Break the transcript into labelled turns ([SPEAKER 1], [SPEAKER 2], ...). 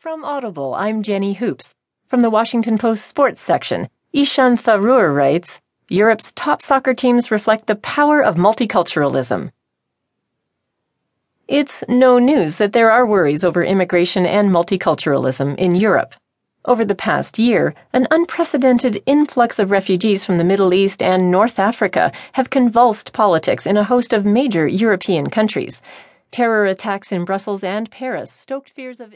[SPEAKER 1] From Audible, I'm Jenny Hoops. From the Washington Post sports section, Ishaan Tharoor writes Europe's top soccer teams reflect the power of multiculturalism. It's no news that there are worries over immigration and multiculturalism in Europe. Over the past year, an unprecedented influx of refugees from the Middle East and North Africa have convulsed politics in a host of major European countries. Terror attacks in Brussels and Paris stoked fears of